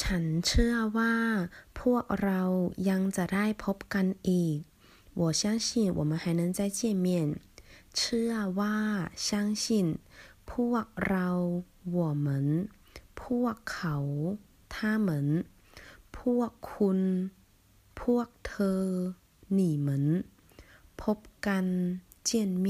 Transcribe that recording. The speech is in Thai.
ฉันเชื่อว่าพวกเรายังจะได้พบกันอีก我相信我们还能再见面เชื่อว่า相信พวกเรา我们พวกเขา他们พวกคุณ พวกเธอ你们พบกัน见面